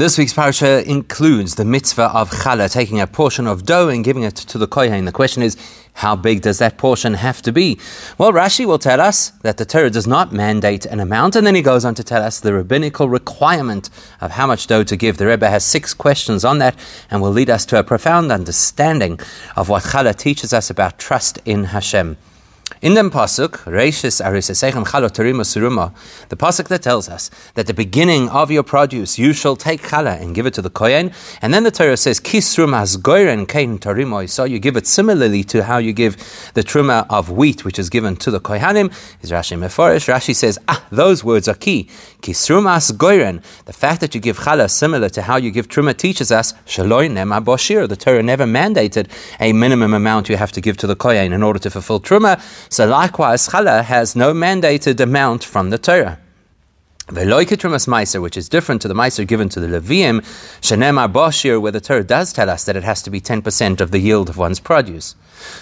This week's parasha includes the mitzvah of challah, taking a portion of dough and giving it to the kohen. The question is, how big does that portion have to be? Well, Rashi will tell us that the Torah does not mandate an amount, and then he goes on to tell us the rabbinical requirement of how much dough to give. The Rebbe has six questions on that and will lead us to a profound understanding of what challah teaches us about trust in Hashem. In the pasuk, Reishis Arisesechem Chalotarima Suruma, the pasuk that tells us that the beginning of your produce you shall take challah and give it to the kohen, and then the Torah says Kisrum has goyren kain tarimoy, so you give it similarly to how you give the truma of wheat, which is given to the kohanim. Is Rashi Meforish? Rashi says, ah, those words are key. Kisrum has goyren. The fact that you give challah similar to how you give truma teaches us shaloi nema boshir. The Torah never mandated a minimum amount you have to give to the kohen in order to fulfill truma. So likewise, challah has no mandated amount from the Torah. Veloikitrumas Meiser, which is different to the Meiser given to the Levium, Shenemar Boshir, where the Torah does tell us that it has to be 10% of the yield of one's produce.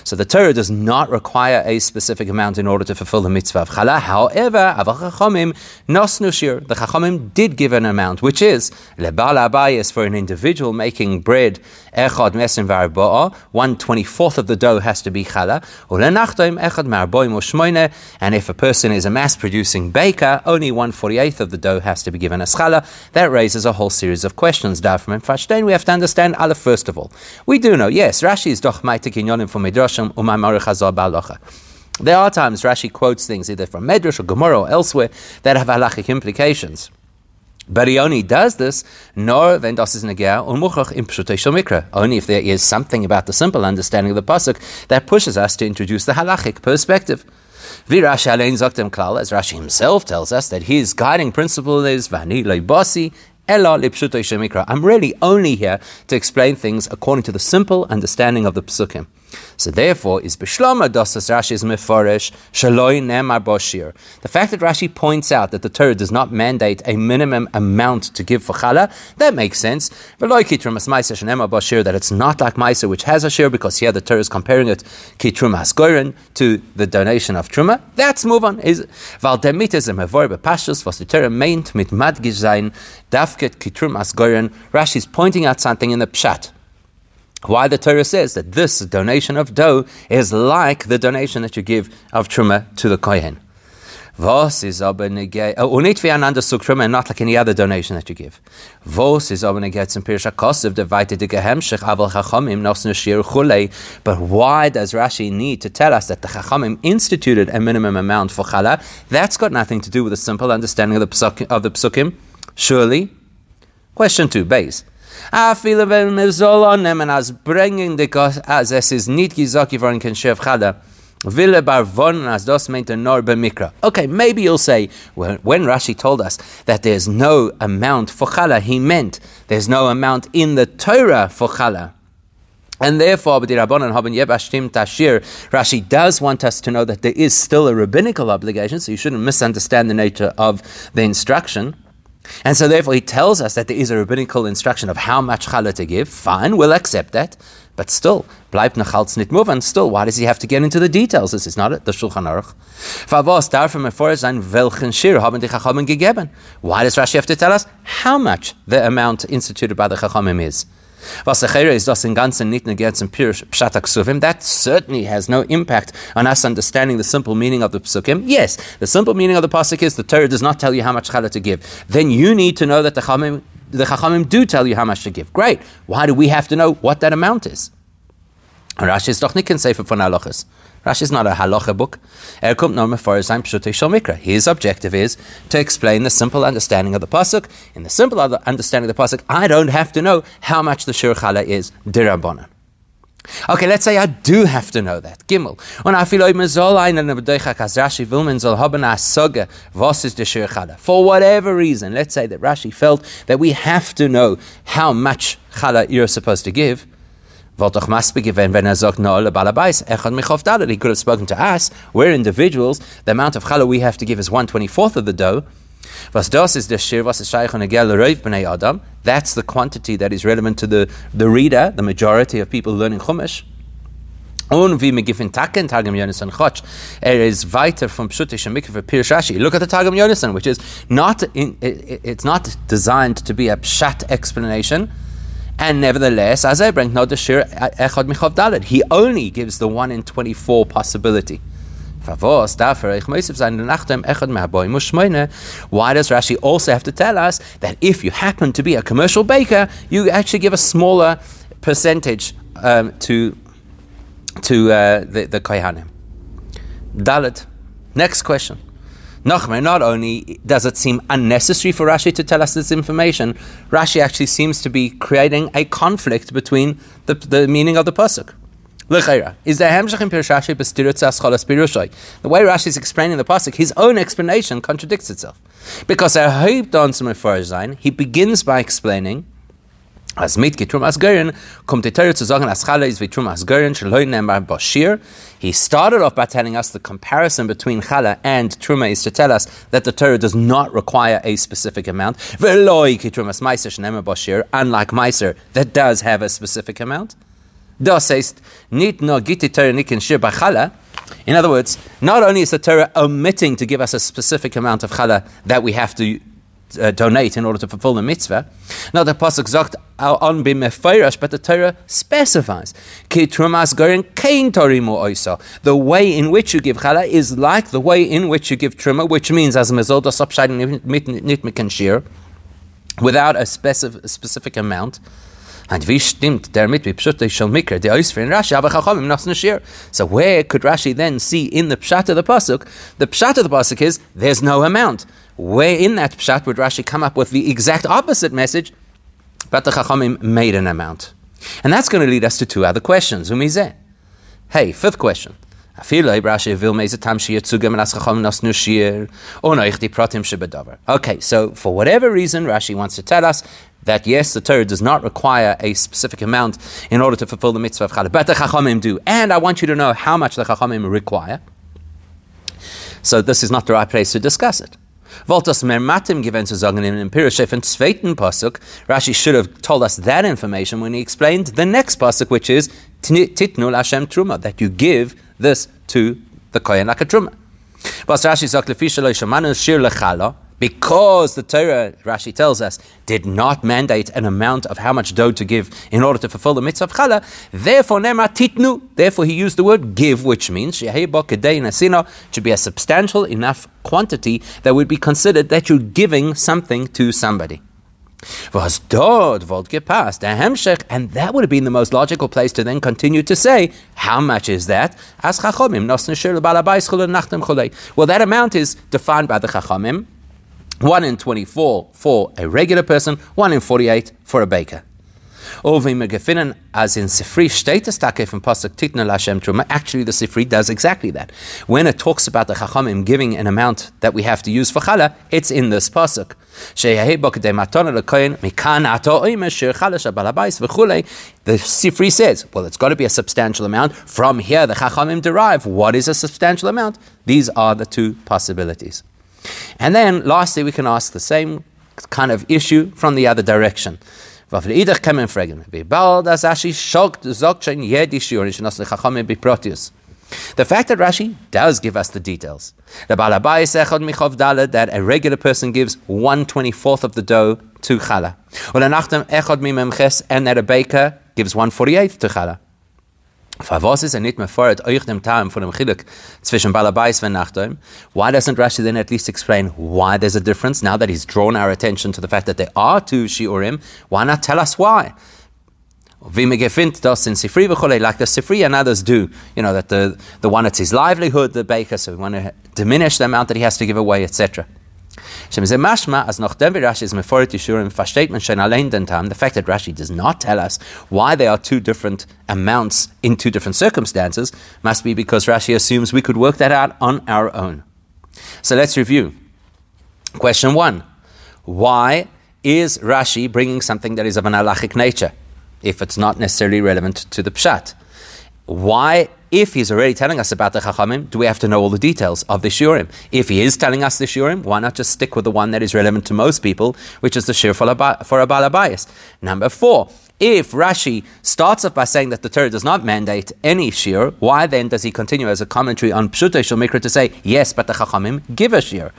So the Torah does not require a specific amount in order to fulfill the mitzvah of challah. However, Avachachomim nosnushir. The Chachamim did give an amount, which is lebal abayis for an individual making bread. Echad v'arba'a. One twenty fourth of the dough has to be challah. Echad. And if a person is a mass producing baker, only one forty eighth of the dough has to be given as challah. That raises a whole series of questions. Darfim and. We have to understand Allah first of all. We do know, yes, Rashi is doch maitik inyonim Midrashim Balacha. There are times Rashi quotes things either from Medrash or Gemara or elsewhere that have halachic implications. But he only does this nor wenn das unmuchach mikra. Only if there is something about the simple understanding of the pasuk that pushes us to introduce the halachic perspective. Zaktem klal, as Rashi himself tells us that his guiding principle is vani leibasi I'm really only here to explain things according to the simple understanding of the psukim. So therefore, is Bishlama Dosas Rashi's Meforish Shaloi Nemar Boshir. The fact that Rashi points out that the Torah does not mandate a minimum amount to give for challah, that makes sense. That it's not like Maisa which has a share, because here the Torah is comparing it Kitrumas Goren to the donation of Truma. That's move on. Is Val Demites Mevor Bepashtus was the Torah meint mit Madgish Dafket Kitrumas Goren. Rashi is pointing out something in the Pshat why the Torah says that this donation of dough is like the donation that you give of truma to the kohen. Vos is aber nicht wie and not like any other donation that you give. Vos is aber dicke Hemshech, aval Chachamim, chulei. But why does Rashi need to tell us that the Chachamim instituted a minimum amount for challah? That's got nothing to do with a simple understanding of the, of the psukim. Surely? Question two, base. Afile wenn mir soll annehmen als as bringing the as es is nit gesagt geworden kein chef chada. Ville bar von as das meint nor mikra. Okay, maybe you'll say when, when Rashi told us that there's no amount for chala, he meant there's no amount in the Torah for chala. And therefore, Rashi does want us to know that there is still a rabbinical obligation, so you shouldn't misunderstand the nature of the instruction. And so, therefore, he tells us that there is a rabbinical instruction of how much challah to give. Fine, we'll accept that. But still, bleibt nachalz nit and still, why does he have to get into the details? This is not it, the Shulchan Aruch. Favos Shir haben die Chachamim gegeben? Why does Rashi have to tell us how much the amount instituted by the Chachamim is? Was is das in ganzen nicht zum Pshatak Suvim, that certainly has no impact on us understanding the simple meaning of the Psukim. Yes, the simple meaning of the Pasuk is the Torah does not tell you how much challah to give. Then you need to know that the Chachamim, the Chachamim do tell you how much to give. Great. Why do we have to know what that amount is? Rashi is doch nicht kein Sefer von Halachas. Rashi is not a halacha book. Er kommt nur sein Mikra. His objective is to explain the simple understanding of the pasuk. In the simple understanding of the pasuk, I don't have to know how much the shir chala is dirabonan. Okay, let's say I do have to know that. Gimel. Bedoichak as Rashi haben a shir chala. For whatever reason, let's say that Rashi felt that we have to know how much chala you're supposed to give. Wollt doch er sagt, no, le balabais, echad michof. He could have spoken to us. We're individuals. The amount of challah we have to give is 124th of the dough. Was das is the shir, was is shaykh on b'nei adam. That's the quantity that is relevant to the, the reader, the majority of people learning Chumash. Und wie mir giffen Taken, Targum Yonasan Chotch, er is weiter from Pshutish and Mikveh Pirush Rashi. Look at the Targum Yonasan, which is not, in, it, it's not designed to be a Pshat explanation, and nevertheless, he only gives the 1 in 24 possibility. Why does Rashi also have to tell us that if you happen to be a commercial baker, you actually give a smaller percentage um, to to uh, the, the Kohanim. Dalit. Next question. Not only does it seem unnecessary for Rashi to tell us this information, Rashi actually seems to be creating a conflict between the, the meaning of the pasuk. The way Rashi is explaining the pasuk, his own explanation contradicts itself. Because I hope on some he begins by explaining as mit getrum as gerin kommt die Torah zu sagen as chala is vitrum as gerin shloi nemar bashir. He started off by telling us the comparison between chala and truma is to tell us that the Torah does not require a specific amount. Veloi kitrum as meiser shnemar bashir, unlike meiser that does have a specific amount. Das heißt, nit no giti Torah nikin shir b'chala. In other words, not only is the Torah omitting to give us a specific amount of chala that we have to uh, donate in order to fulfill the mitzvah. Now the pasuk sagt on but the Torah specifies ki trumas torimu oisa. The way in which you give challah is like the way in which you give truma, which means as mezol das abscheiden nit mikan without a specific, specific amount. And wie stimmt damit wie Pshut shel Mikra, the Oisfer in Rashi, aber Chachamim nas nashir. So where could Rashi then see in the Pshat of the Pasuk? The Pshat of the Pasuk is, there's no amount. Where in that Pshat would Rashi come up with the exact opposite message, but the Chachamim made an amount? And that's going to lead us to two other questions. Umizeh. Hey, fifth question. Okay, so for whatever reason, Rashi wants to tell us that yes, the Torah does not require a specific amount in order to fulfill the mitzvah of challah, but the Chachamim do. And I want you to know how much the Chachamim require. So this is not the right place to discuss it. Voltas mermatim given to sagen in Pirushef and Sveiten pasuk. Rashi should have told us that information when he explained the next pasuk, which is titnul Hashem truma, that you give this to the kohen like a truma. But Rashi sagt lefisha lo shir lechala because the Torah, Rashi tells us, did not mandate an amount of how much dough to give in order to fulfill the mitzvah of challah, therefore nema titnu, therefore he used the word give, which means should be a substantial enough quantity that would be considered that you're giving something to somebody. Was wollt gepasst, der Hemshech, and that would have been the most logical place to then continue to say, how much is that? As Chachomim, Well, that amount is defined by the Chachomim, 1 in 24 for a regular person, 1 in 48 for a baker. as in Sifri status from Pasuk Titna Lashem Truma. Actually, the Sifri does exactly that. When it talks about the Chachamim giving an amount that we have to use for Chala, it's in this Pasuk. The Sifri says, well, it's got to be a substantial amount. From here, the Chachamim derive what is a substantial amount. These are the two possibilities. And then lastly, we can ask the same kind of issue from the other direction. The fact that Rashi does give us the details. That a regular person gives 124th of the dough to challah. And that a baker gives 148th to er fordert euch dem von dem Chiluk zwischen Balabais? Why doesn't Rashi then at least explain why there's a difference now that he's drawn our attention to the fact that there are two Shiurim? Why not tell us why? Wie das in Sifri like the Sifri and others do, you know, that the, the one it's his livelihood, the baker, so we want to diminish the amount that he has to give away, etc. mashma, as nachdem Rashi is meforit yishurim, versteht man schon allein den Tam, the fact that Rashi does not tell us why there are two different amounts in two different circumstances must be because Rashi assumes we could work that out on our own. So let's review. Question one. Why is Rashi bringing something that is of an halachic nature, if it's not necessarily relevant to the pshat? Why, if he's already telling us about the Chachamim, do we have to know all the details of the Shiurim? If he is telling us the Shiurim, why not just stick with the one that is relevant to most people, which is the Shir for a, for a Balabayas? Number four, if Rashi starts off by saying that the Torah does not mandate any shir, why then does he continue as a commentary on Pshutei Mikra to say, yes, but the Chachamim give a shir?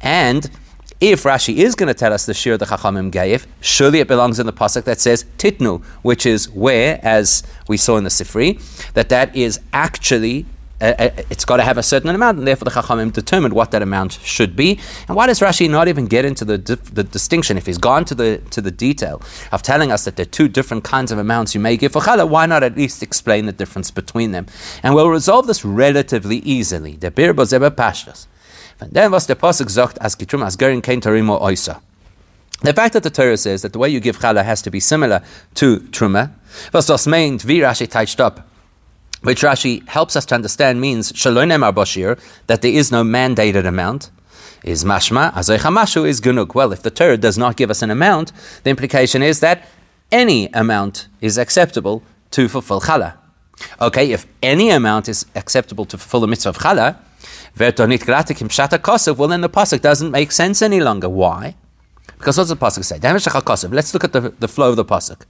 And if Rashi is going to tell us the shir the Chachamim gave, surely it belongs in the pasuk that says titnu, which is where, as we saw in the Sifri, that that is actually uh, uh, it's got to have a certain amount, and therefore the Chachamim determined what that amount should be. And why does Rashi not even get into the, the distinction? If he's gone to the to the detail of telling us that there are two different kinds of amounts you may give for challah, why not at least explain the difference between them? And we'll resolve this relatively easily. The bir pashtas. And then was the pasuk zocht as kitrum as gerin kein tarimo oisa. The fact that the Torah says that the way you give challah has to be similar to truma, was das meint, wie Rashi touched up which Rashi helps us to understand means shalonem arbashir that there is no mandated amount. Is mashma azoichamashu is gunuk. Well, if the Torah does not give us an amount, the implication is that any amount is acceptable to fulfill challah. Okay, if any amount is acceptable to fulfill the mitzvah of challah, well then the pasuk doesn't make sense any longer. Why? Because what's the pasuk say? Let's look at the, the flow of the pasuk.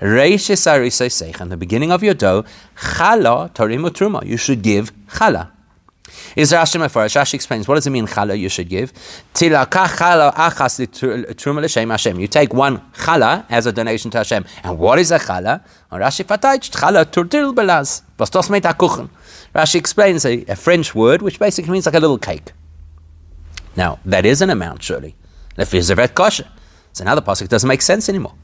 In the beginning of your dough, chala torim truma. You should give chala. Is Rashi Mefarish? Rashi explains what does it mean chala you should give. Tilaka chala achas truma l'shem Hashem. You take one chala as a donation to Hashem. And what is a chala? Rashi fatayt chala turtil belaz. Was das mit kuchen? Rashi explains a, a French word which basically means like a little cake. Now that is an amount surely. Lefizavet kosher. So now the pasuk doesn't make sense anymore.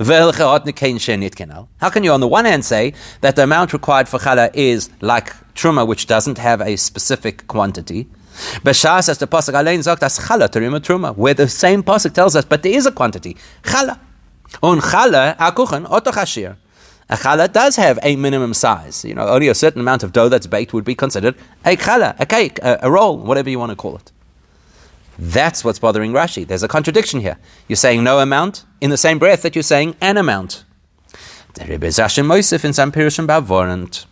How can you, on the one hand, say that the amount required for challah is like truma, which doesn't have a specific quantity? Bashas, as the pasuk alein sagt, as challah terima truma, where the same pasuk tells us, but there is a quantity, challah. On akuchen. A challah does have a minimum size. You know, only a certain amount of dough that's baked would be considered a challah, a cake, a, a roll, whatever you want to call it. That's what's bothering Rashi. There's a contradiction here. You're saying no amount in the same breath that you're saying an amount. in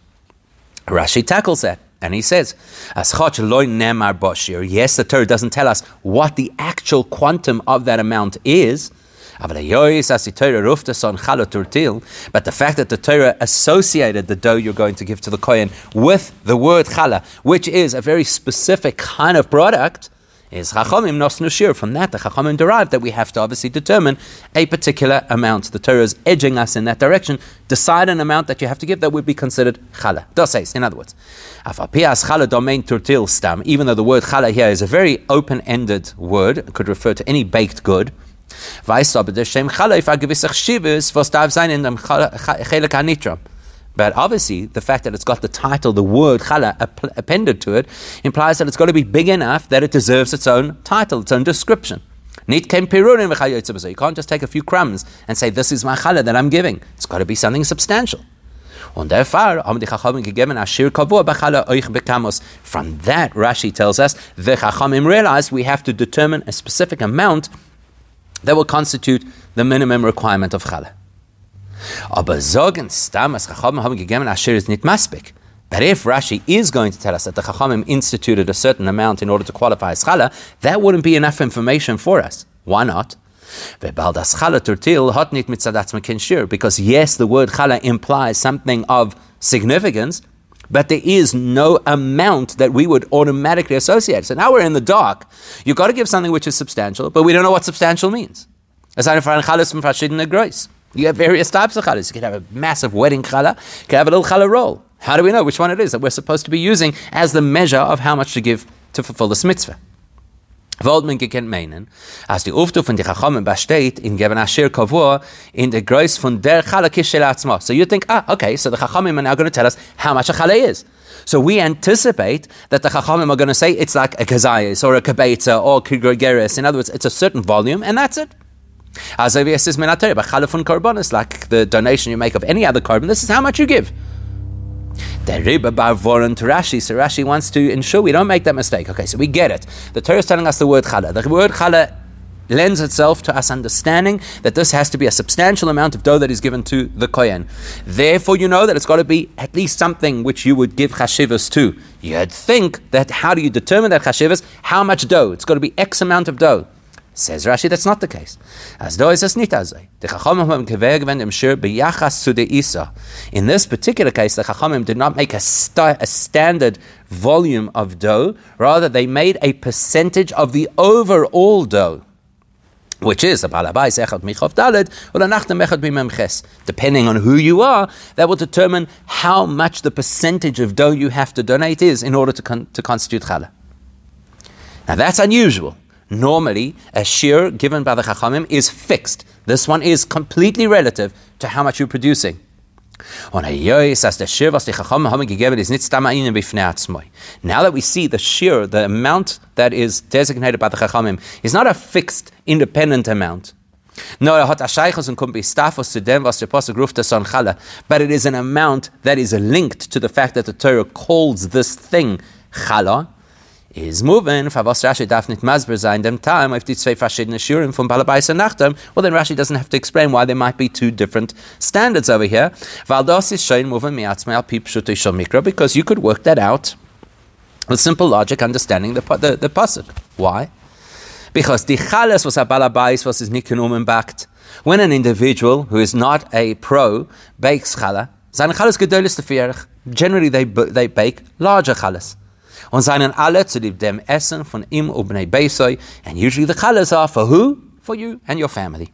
Rashi tackles that. And he says, Yes, the Torah doesn't tell us what the actual quantum of that amount is. But the fact that the Torah associated the dough you're going to give to the Kohen with the word challah, which is a very specific kind of product, is Chachamim Nosnu Shir. From that, the Chachamim derived that we have to obviously determine a particular amount. The Torah is edging us in that direction. Decide an amount that you have to give that would be considered challah. Doses, in other words. Afapias challah domain turtil stam. Even though the word challah here is a very open ended word, it could refer to any baked good. But obviously, the fact that it's got the title, the word challah, appended to it, implies that it's got to be big enough that it deserves its own title, its own description. You can't just take a few crumbs and say, This is my challah that I'm giving. It's got to be something substantial. From that, Rashi tells us, the Chachamim realized we have to determine a specific amount that will constitute the minimum requirement of challah. Stam, as. But if Rashi is going to tell us that the Chachamim instituted a certain amount in order to qualify as challah, that wouldn't be enough information for us. Why not? Because yes, the word challah implies something of significance, but there is no amount that we would automatically associate. So now we're in the dark. You've got to give something which is substantial, but we don't know what substantial means. From chalas. You have various types of challahs. You can have a massive wedding challah, you can have a little challah roll. How do we know which one it is that we're supposed to be using as the measure of how much to give to fulfill this mitzvah? Gekent meinen, als die Auftu von Chachamim besteht in geben Kavur in von der Challah Kishel Atzma. So you think, ah, okay, so the Chachamim are now going to tell us how much a Challah is. So we anticipate that the Chachamim are going to say it's like a Kazayas or a Kabeta or Kigregeris. In other words, it's a certain volume and that's it. As karbonis, like the donation you make of any other korban, this is how much you give. Rashi. So Rashi wants to ensure we don't make that mistake. Okay, so we get it. The Torah is telling us the word challah. The word challah lends itself to us understanding that this has to be a substantial amount of dough that is given to the kohen. Therefore, you know that it's got to be at least something which you would give chashivas to. You'd think that how do you determine that chashivas? How much dough? It's got to be X amount of dough. Says Rashi, that's not the case. As though it's azay. The Chachamim im Shir beyachas to the Isa. In this particular case, the Chachamim did not make a, st- a standard volume of dough. Rather, they made a percentage of the overall dough which is the balabais echad michov daled or nachtem echad bimemches. Depending on who you are, that will determine how much the percentage of dough you have to donate is in order to, con- to constitute challah. Now that's unusual. Normally, a shir given by the chachamim is fixed. This one is completely relative to how much you're producing. Now that we see the shir, the amount that is designated by the Chachamim, is not a fixed, independent amount. But it is an amount that is linked to the fact that the Torah calls this thing chala, is moving, for was Rashi darf nicht dem time, if die zwei verschiedene from Balabais and Nachtem, well then Rashi doesn't have to explain why there might be two different standards over here. Das ist schön moving miatzmei al pi pshutei shel mikra, because you could work that out with simple logic, understanding the, the, the pasuk. Why? Because the chalas was a balabais was his nikkenumen backed. When an individual who is not a pro bakes challah, chalas Generally, they, they bake larger chalas und seinen alle zu dem Essen von ihm und Bnei Beisoi. And usually the challahs are for who? For you and your family.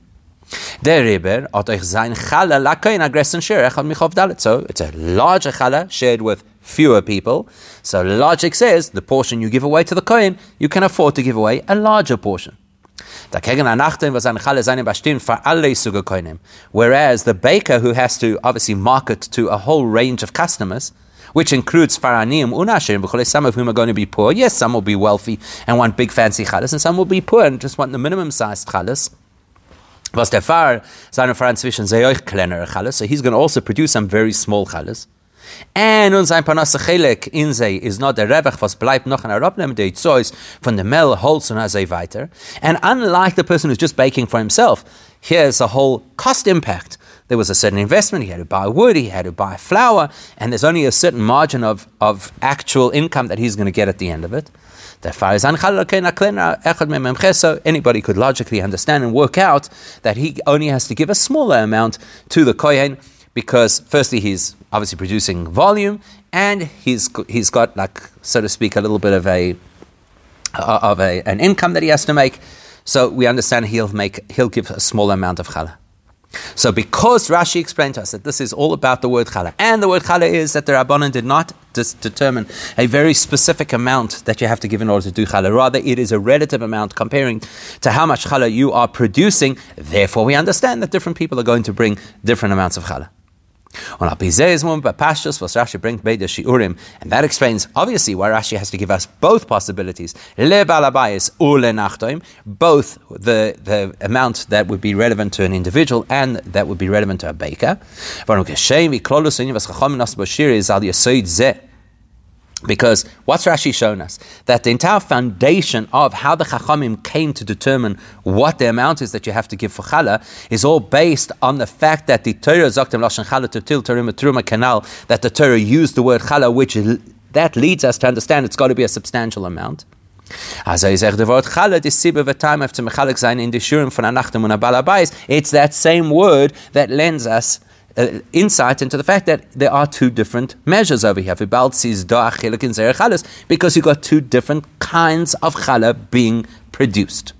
Der Rebbe hat euch sein challah lakein agressen share echad michov dalet. So it's a larger challah shared with fewer people. So logic says the portion you give away to the kohen, you can afford to give away a larger portion. Whereas the baker who has to obviously market to a whole range of customers, which includes Faranim, Unashim, some of whom are going to be poor. Yes, some will be wealthy and want big fancy chalas, and some will be poor and just want the minimum sized chalas. Was der Far, seine Far inzwischen sehr euch kleinere chalas, so he's going to also produce some very small chalas. And unser Panasse Chelek in sei is not der Revach, was bleibt noch in der Zois von der Mel holds und sei weiter. And unlike the person who's just baking for himself, here's a whole cost impact there was a certain investment. He had to buy wood, he had to buy flour, and there's only a certain margin of, of actual income that he's going to get at the end of it. Anybody could logically understand and work out that he only has to give a smaller amount to the kohen because firstly he's obviously producing volume and he's he's got like so to speak a little bit of a uh, of a, an income that he has to make. So we understand he'll make he'll give a small amount of challah. So, because Rashi explained to us that this is all about the word challah, and the word challah is that the Rabbanan did not dis- determine a very specific amount that you have to give in order to do challah. Rather, it is a relative amount comparing to how much challah you are producing. Therefore, we understand that different people are going to bring different amounts of challah. On Apizezmum, but Pashtus was Rashi brings Beda Shiurim, and that explains obviously why Rashi has to give us both possibilities. Le balabayis ule nachtoim, both the, the amount that would be relevant to an individual and that would be relevant to a baker. Because what's Rashi shown us? That the entire foundation of how the Chachamim came to determine what the amount is that you have to give for Challah is all based on the fact that the Torah Zoktem Lashon Challah Tutil Torah Truma Canal, that the Torah used the word Challah, which that leads us to understand it's got to be a substantial amount. It's that same word that lends us uh, insight into the fact that there are two different measures over here. Because you've got two different kinds of challah being produced.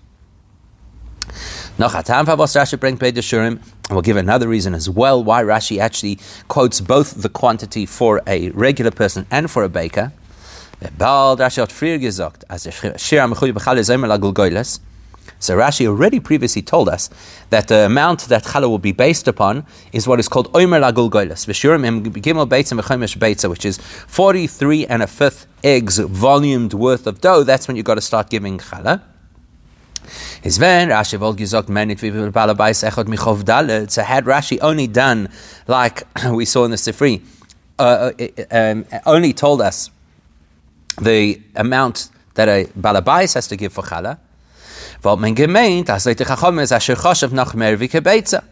Noch Hatam was Rashi bei Shurim, we'll give another reason as well why Rashi actually quotes both the quantity for a regular person and for a baker. Bald Rashi hat früher gesagt, als der Shir am Bechal ist immer so Rashi already previously told us that the amount that challah will be based upon is what is called omer lagul goyles, v'shurim gimel beitza v'chomesh beitza, which is 43 and a fifth eggs volumed worth of dough. That's when you've got to start giving challah. Is when Rashi balabais echot michov. So had Rashi only done like we saw in the Sifri, uh, uh um, only told us the amount that a balabais has to give for challah, Weil man gemeint, als Leute Chachom ist, asher choshev nach mehr wie Kebeitza.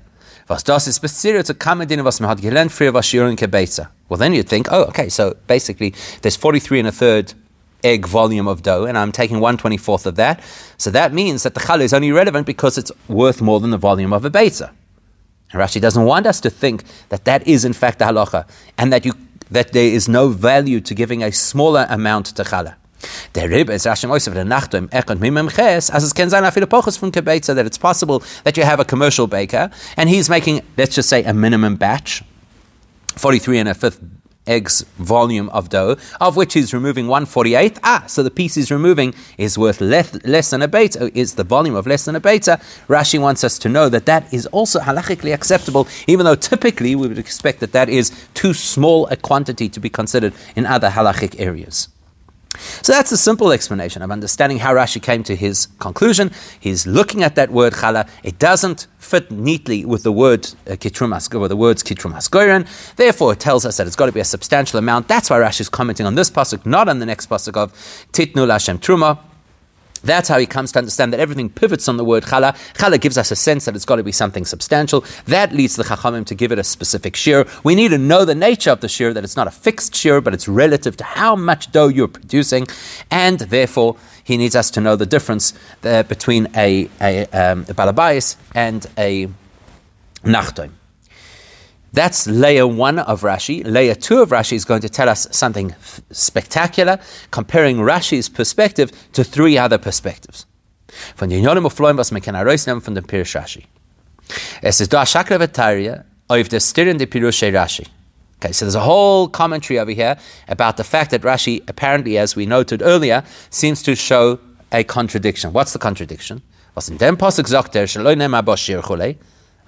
Was das ist speziell zu Kamadin, was man hat gelernt früher, was Shirin Kebeitza. Well, then you'd think, oh, okay, so basically there's 43 and a third egg volume of dough, and I'm taking 124th of that. So that means that the challah is only relevant because it's worth more than the volume of a beta. And Rashi doesn't want us to think that that is in fact the halacha, and that, you, that there is no value to giving a smaller amount to challah. Der Rebbe is Rashi Moisev der Nacht im Echon Mimem Ches, as es kann sein afil pochus from Kebetza, that it's possible that you have a commercial baker, and he's making, let's just say, a minimum batch, 43 and a fifth eggs volume of dough, of which he's removing 148th. Ah, so the piece he's removing is worth less, less than a beta, is the volume of less than a beta. Rashi wants us to know that that is also halachically acceptable, even though typically we would expect that that is too small a quantity to be considered in other halachic areas. So that's a simple explanation of understanding how Rashi came to his conclusion. He's looking at that word chala. It doesn't fit neatly with the word uh, or the words kitrumasgoyren. Therefore, it tells us that it's got to be a substantial amount. That's why Rashi is commenting on this pasuk, not on the next pasuk of titnu lashem truma. That's how he comes to understand that everything pivots on the word chala. Chala gives us a sense that it's got to be something substantial. That leads the chachamim to give it a specific shear. We need to know the nature of the shear, that it's not a fixed shear, but it's relative to how much dough you're producing. And therefore, he needs us to know the difference uh, between a, a, um, a balabais and a nachtoim. That's layer one of Rashi. Layer two of Rashi is going to tell us something f- spectacular, comparing Rashi's perspective to three other perspectives. Von den Yonim Ufloim, was man kann von dem Pirush Rashi. Es ist da Shakra Vetaria, auf der Stirn de Pirush Rashi. Okay, so there's a whole commentary over here about the fact that Rashi, apparently, as we noted earlier, seems to show a contradiction. What's the contradiction? Was in dem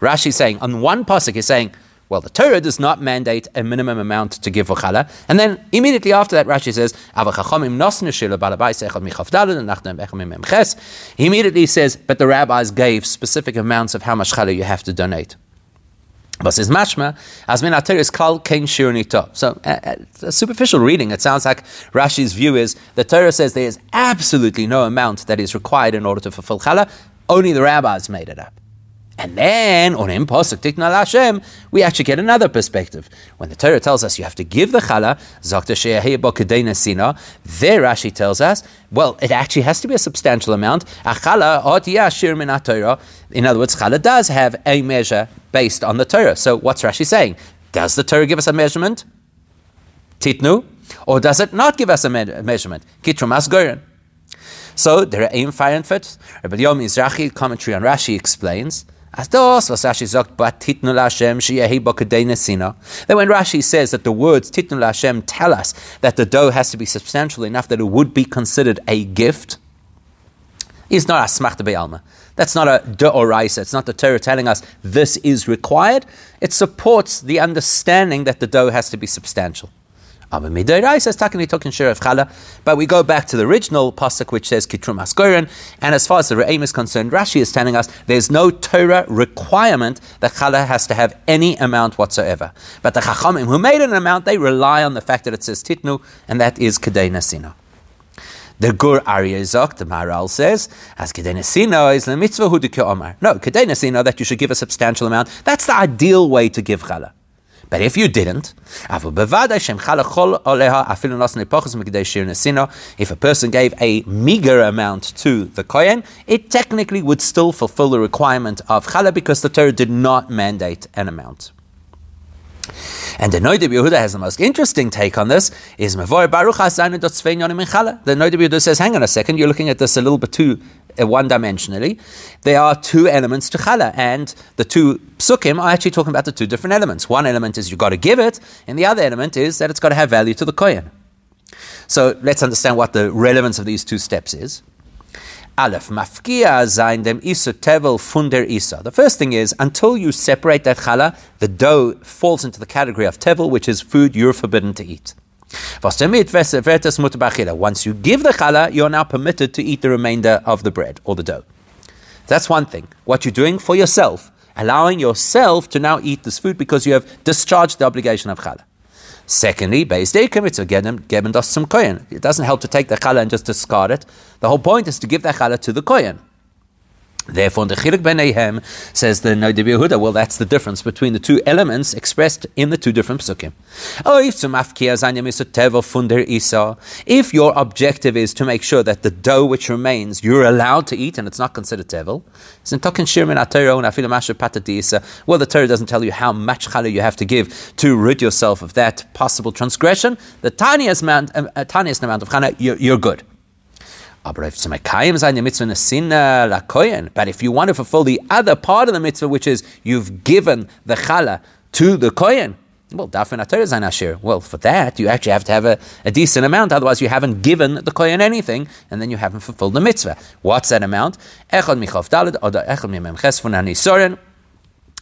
Rashi saying, on one Pasuk, he's saying, well, the Torah does not mandate a minimum amount to give for challah. And then immediately after that, Rashi says, He immediately says, but the rabbis gave specific amounts of how much challah you have to donate. But says mashma as min is kal kein shirnito. So a, a, superficial reading, it sounds like Rashi's view is the Torah says there is absolutely no amount that is required in order to fulfill challah. Only the rabbis made it up. And then, on in Pasuk Tikna Hashem, we actually get another perspective. When the Torah tells us you have to give the challah, Zakta Sina, there Rashi tells us, well, it actually has to be a substantial amount. A khala, atiashirminatora. In other words, challah does have a measure based on the Torah. So what's Rashi saying? Does the Torah give us a measurement? Titnu? Or does it not give us a me- measurement? Kitrumas Goren. So there are aim fire and fit. Rabbi Yom Mizrahi commentary on Rashi explains as das, was Rashi sagt, but titnu Hashem nesina. That when Rashi says that the words titnu Hashem tell us that the dough has to be substantial enough that it would be considered a gift, is not a smachta be'alma. That's not a deoraisa. It's not the Torah telling us this is required. It supports the understanding that the dough has to be substantial. But we go back to the original pasuk which says Kitrum Askoren, and as far as the Re'im is concerned, Rashi is telling us there's no Torah requirement that challah has to have any amount whatsoever. But the Chachamim who made an amount, they rely on the fact that it says Titnu, and that is Kedei Nasino. The Gur Aryeh Zok, the Maharal says, as Kedei is the mitzvah hu Omar. No, Kedei that you should give a substantial amount, that's the ideal way to give challah. But if you didn't, if a person gave a meager amount to the Kohen, it technically would still fulfill the requirement of challah because the Torah did not mandate an amount. And the Noda Yehuda has the most interesting take on this. Is Mavor Baruch The Noda Yehuda says, "Hang on a second, you're looking at this a little bit too Uh, one dimensionally. There are two elements to challah, and the two psukim are actually talking about the two different elements. One element is you've got to give it, and the other element is that it's got to have value to the kohen. So let's understand what the relevance of these two steps is. Aleph, mafkia zain dem isu tevel funder isa. The first thing is, until you separate that challah, the dough falls into the category of tevel, which is food you're forbidden to eat. Once you give the challah, you're now permitted to eat the remainder of the bread or the dough. That's one thing. What you're doing for yourself, allowing yourself to now eat this food because you have discharged the obligation of challah. Secondly, based It doesn't help to take the challah and just discard it. The whole point is to give the challah to the kohen. Therefore, the Chilik Beneihem says the No Yehuda, well, that's the difference between the two elements expressed in the two different psukim. If your objective is to make sure that the dough which remains you're allowed to eat and it's not considered tevel, well, the Torah doesn't tell you how much challah you have to give to rid yourself of that possible transgression. The tiniest amount, uh, tiniest amount of challah, you're, you're good. Uh, but if you want to fulfill the other part of the mitzvah, which is you've given the challah to the kohen, well, Well, for that, you actually have to have a, a, decent amount, otherwise, you haven't given the kohen anything, and then you haven't fulfilled the mitzvah. What's that amount?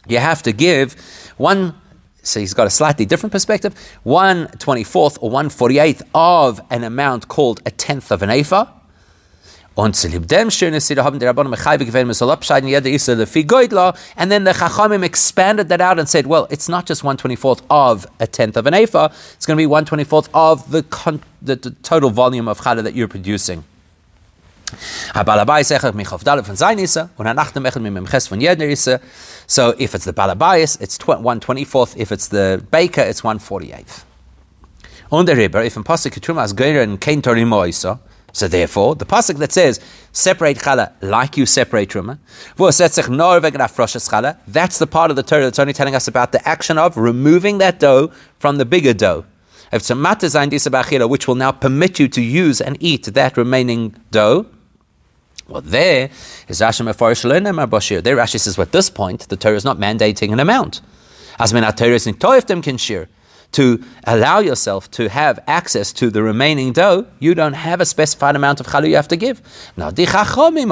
You have to give one so he's got a slightly different perspective. One twenty fourth or one forty eighth of an amount called a tenth of an ephah. Und zu lieb dem schöne Sida haben die Rabbanim Mechaibe gewähnt, man soll abscheiden jeder lefi Goydla, and then the Chachamim expanded that out and said, well, it's not just 124th of a tenth of an Ephah, it's going to be 124th of the, con- the, the total volume of Challah that you're producing. So if it's the Balabais, it's 124th. If it's the baker, it's 148th. Und der Rebbe, if Pasuk so therefore, the pasuk that says separate challah like you separate truma, that's the part of the Torah that's only telling us about the action of removing that dough from the bigger dough. Which will now permit you to use and eat that remaining dough. Well, there is Rashi Mefarish Bashir. There Rashi says, well, at this point, the Torah is not mandating an amount. As Torah is Toiftem can share to allow yourself to have access to the remaining dough, you don't have a specified amount of chalu you have to give. Now, the chachamim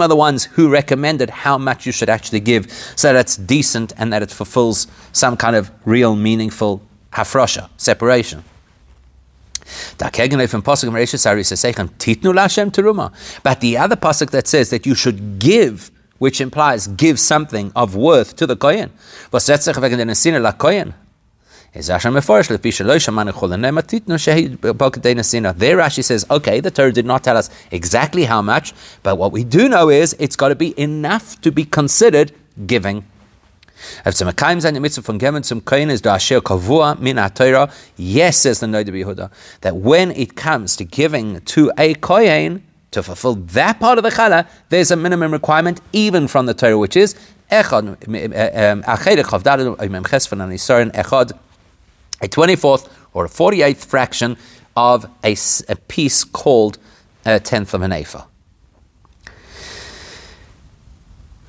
are the ones who recommended how much you should actually give so that it's decent and that it fulfills some kind of real, meaningful hafrosha, separation. But the other pasuk that says that you should give which implies give something of worth to the Kohen. There Rashi says, okay, the Torah did not tell us exactly how much, but what we do know is it's got to be enough to be considered giving. Yes, says the Noda Yehuda, that when it comes to giving to a Kohen, to fulfill that part of the challah, there's a minimum requirement even from the Torah, which is echad, a 24th or a 48th fraction of a, a piece called a tenth of an ephah.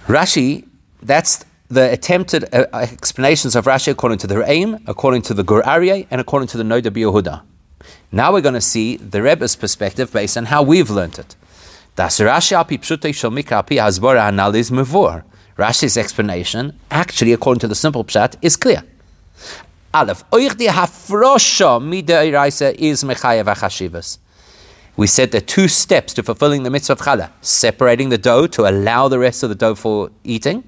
Rashi, that's the attempted uh, explanations of Rashi according to the Re'im, according to the Gur Aryeh, and according to the Noda Yehuda. Now we're going to see the Rebbe's perspective based on how we've learned it. Rashi's explanation, actually, according to the simple pshat, is clear. Aleph, is We said there are two steps to fulfilling the mitzvah of challah: separating the dough to allow the rest of the dough for eating,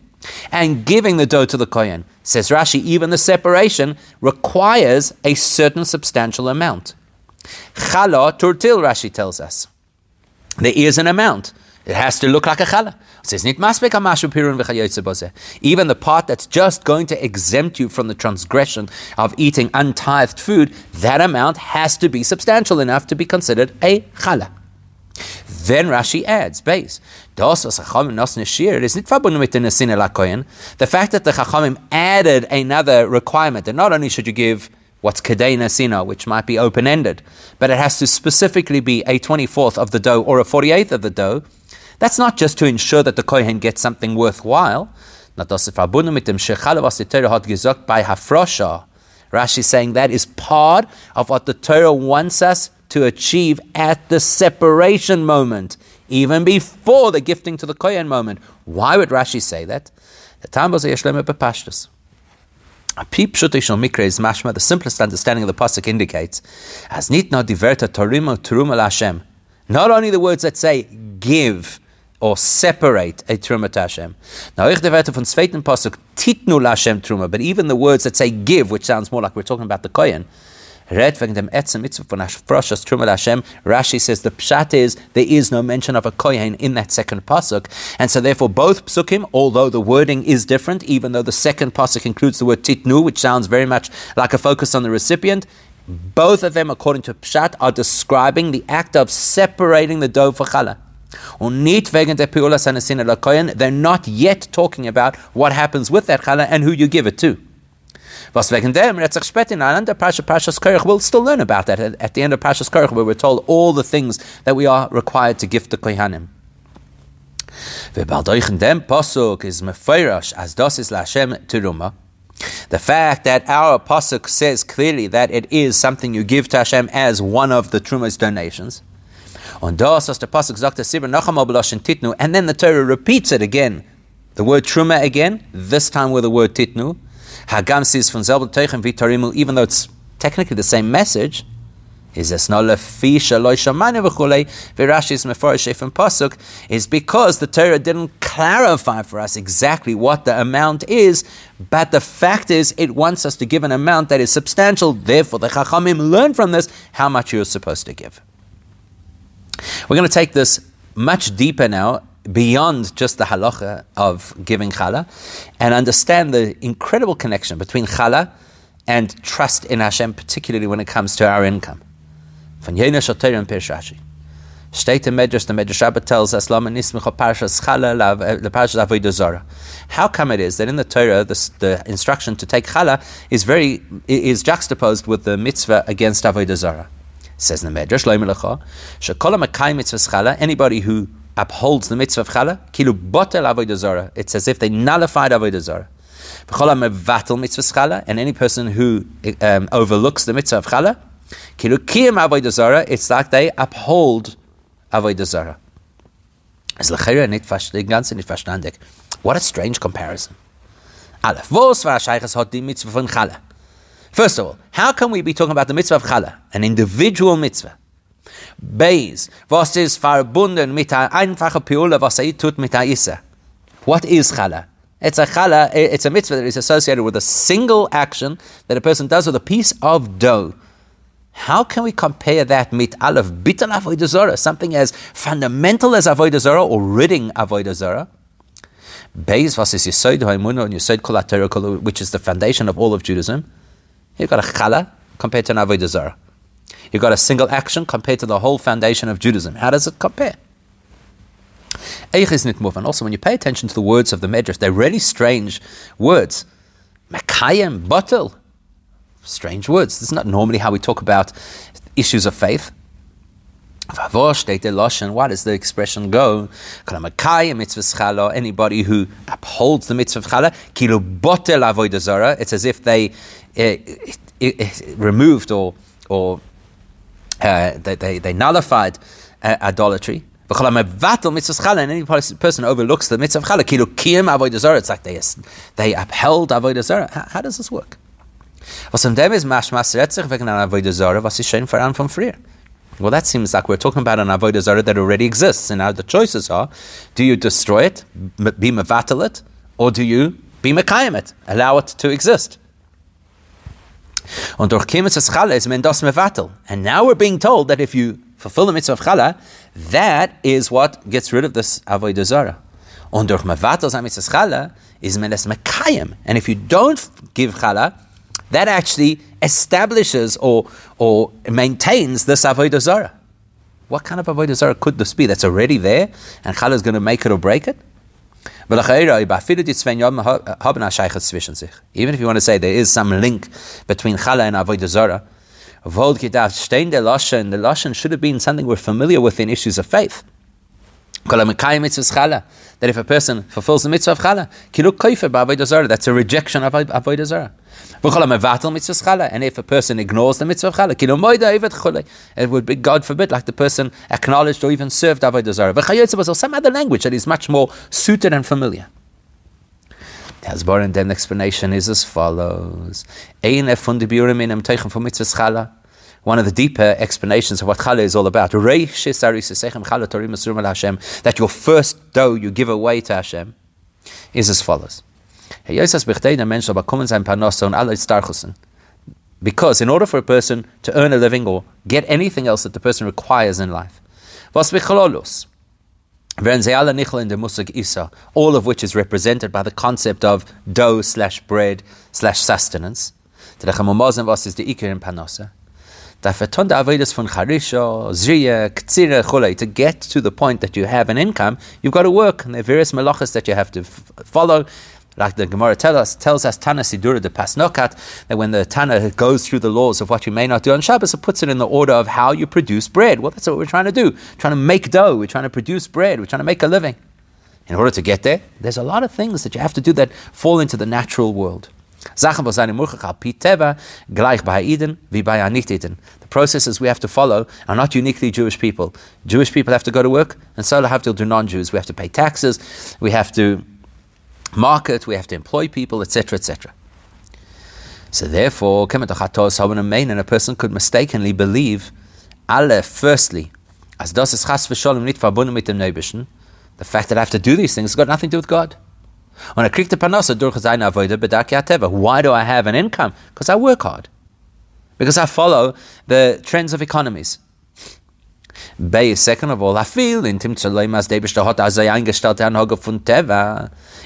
and giving the dough to the kohen. Says Rashi, even the separation requires a certain substantial amount. Challah turtil, Rashi tells us. There is an amount. It has to look like a challah. Even the part that's just going to exempt you from the transgression of eating untithed food, that amount has to be substantial enough to be considered a challah. Then Rashi adds, base. The fact that the Chachamim added another requirement that not only should you give what's Kedena Sina, which might be open ended, but it has to specifically be a 24th of the dough or a 48th of the dough. That's not just to ensure that the Kohen gets something worthwhile. Rashi is saying that is part of what the Torah wants us to achieve at the separation moment, even before the gifting to the Kohen moment. Why would Rashi say that? The time was a Mikra is mashma, the simplest understanding of the Pasuk indicates, as nitna diverta torima turuma Hashem. Not only the words that say give or separate a truma to Hashem. Now, ich diverta von zweiten Pasuk titnu Hashem truma, but even the words that say give, which sounds more like we're talking about the kohen, red wegen etzem mitzvah von Hashfroshas Truma Hashem. Rashi says the pshat is there is no mention of a kohen in that second pasuk, and so therefore both psukim, although the wording is different, even though the second pasuk includes the word titnu, which sounds very much like a focus on the recipient, both of them, according to pshat, are describing the act of separating the dough for challah. They're not yet talking about what happens with that challah and who you give it to. Was wegen dem, Retzach Shpetin, under Pasha Pashas Korach, we'll still learn about that at, at the end of Pashas Korach, where we're told all the things that we are required to give to Kohanim. V'baldoichen dem posuk is mefeirash as dos is Lashem teruma. The fact that our pasuk says clearly that it is something you give to Hashem as one of the trumas donations. On dos as the pasuk zakta sibra nacham titnu, and then the Torah repeats it again. The word truma again, this time with the word titnu. Hagam says from Vitarimu, even though it's technically the same message, is not lefi shaloi shamane v'chulei v'Rashi's mefarish from pasuk is because the Torah didn't clarify for us exactly what the amount is, but the fact is it wants us to give an amount that is substantial. Therefore, the Chachamim learn from this how much you're supposed to give. We're going to take this much deeper now beyond just the halacha of giving challah and understand the incredible connection between challah and trust in Hashem, particularly when it comes to our income. Von Yena Shoter and Pirshashi. State the Medrash, the Medrash Rabbah tells us, Lama Nismicha Parshas Challah, eh, the Parshas Avodah Zarah. How come it is that in the Torah, the, the instruction to take Challah is very, is juxtaposed with the mitzvah against Avodah Zarah? Says the Medrash, Lo Melacha, Shekola Makai Mitzvah Challah, anybody who upholds the mitzvah of challah, kilu botel avodah zara. It's as if they nullified avodah zara. mevatel mitzvah challah, and any person who um, overlooks the mitzvah of challah, kilu kiyam avodah zara. It's like they uphold avodah zara. What a strange comparison. Aleph, war hat die mitzvah von challah? First of all, how can we be talking about the mitzvah of challah, an individual mitzvah? Beis, was ist verbunden mit einer einfachen Piula, was er tut mit der Issa? What is challah? It's a challah, it's a mitzvah that is associated with a single action that a person does with a piece of dough. How can we compare that mit aleph bital avodah something as fundamental as avodah zarah or ridding avodah zarah? Beis, was is Yesod ha'emunah and Yesod kol which is the foundation of all of Judaism. You've got a challah compared to an avodah. You've got a single action compared to the whole foundation of Judaism. How does it compare? And also, when you pay attention to the words of the Medrash, they're really strange words. Makayim, batel. Strange words. This is not normally how we talk about issues of faith. Why does the expression go? Anybody who upholds the mitzvah of challah, it's as if they uh, removed or, or uh, they, they, they, nullified uh, idolatry. And any person overlooks the mitzvah of challah, it's like they, they upheld avodah zarah. How, how does this work? Well, that seems like we're talking about an avodah zarah that already exists, and now the choices are: do you destroy it, be mevatel it, or do you be mekayim it, allow it to exist? Und durch Kimitz Chala is mendos mevatel. And now we're being told that if you fulfill the mitzvah of Chala, that is what gets rid of this avodah zara. Und durch mevatel sein mitzvah Chala is mendes mekayim. And if you don't give Chala, that actually establishes or, or maintains this avodah zara. What kind of avodah zara could this be that's already there and Chala is going to make it or break it? Even if you want to say there is some link between Chala and Avodah Zarah, the Lashon should have been something we're familiar with in issues of faith. That if a person fulfills the mitzvah of chala, that's a rejection of avodah zarah. And if a person ignores the mitzvah of chala, it would be, God forbid, like the person acknowledged or even served avodah zarah. Or some other language that is much more suited and familiar. The Hasbar and then explanation is as follows. One of the deeper explanations of what challah is all about. That your first dough you give away to Hashem is as follows. Because in order for a person to earn a living or get anything else that the person requires in life, all of which is represented by the concept of dough slash bread slash sustenance. Is the. To get to the point that you have an income, you've got to work, and there are various malachas that you have to f- follow. Like the Gemara tell us, tells us Tana Sidura de Pasnokat, that when the Tana goes through the laws of what you may not do on Shabbos, it puts it in the order of how you produce bread. Well, that's what we're trying to do. We're trying to make dough, we're trying to produce bread, we're trying to make a living. In order to get there, there's a lot of things that you have to do that fall into the natural world. The processes we have to follow are not uniquely Jewish people. Jewish people have to go to work, and so have to do non-Jews. We have to pay taxes, we have to market, we have to employ people, etc., etc. So therefore, and a person could mistakenly believe, Aleph, firstly, as mit the fact that I have to do these things has got nothing to do with God. Why do I have an income? Because I work hard. Because I follow the trends of economies. Bay, Second of all, I feel in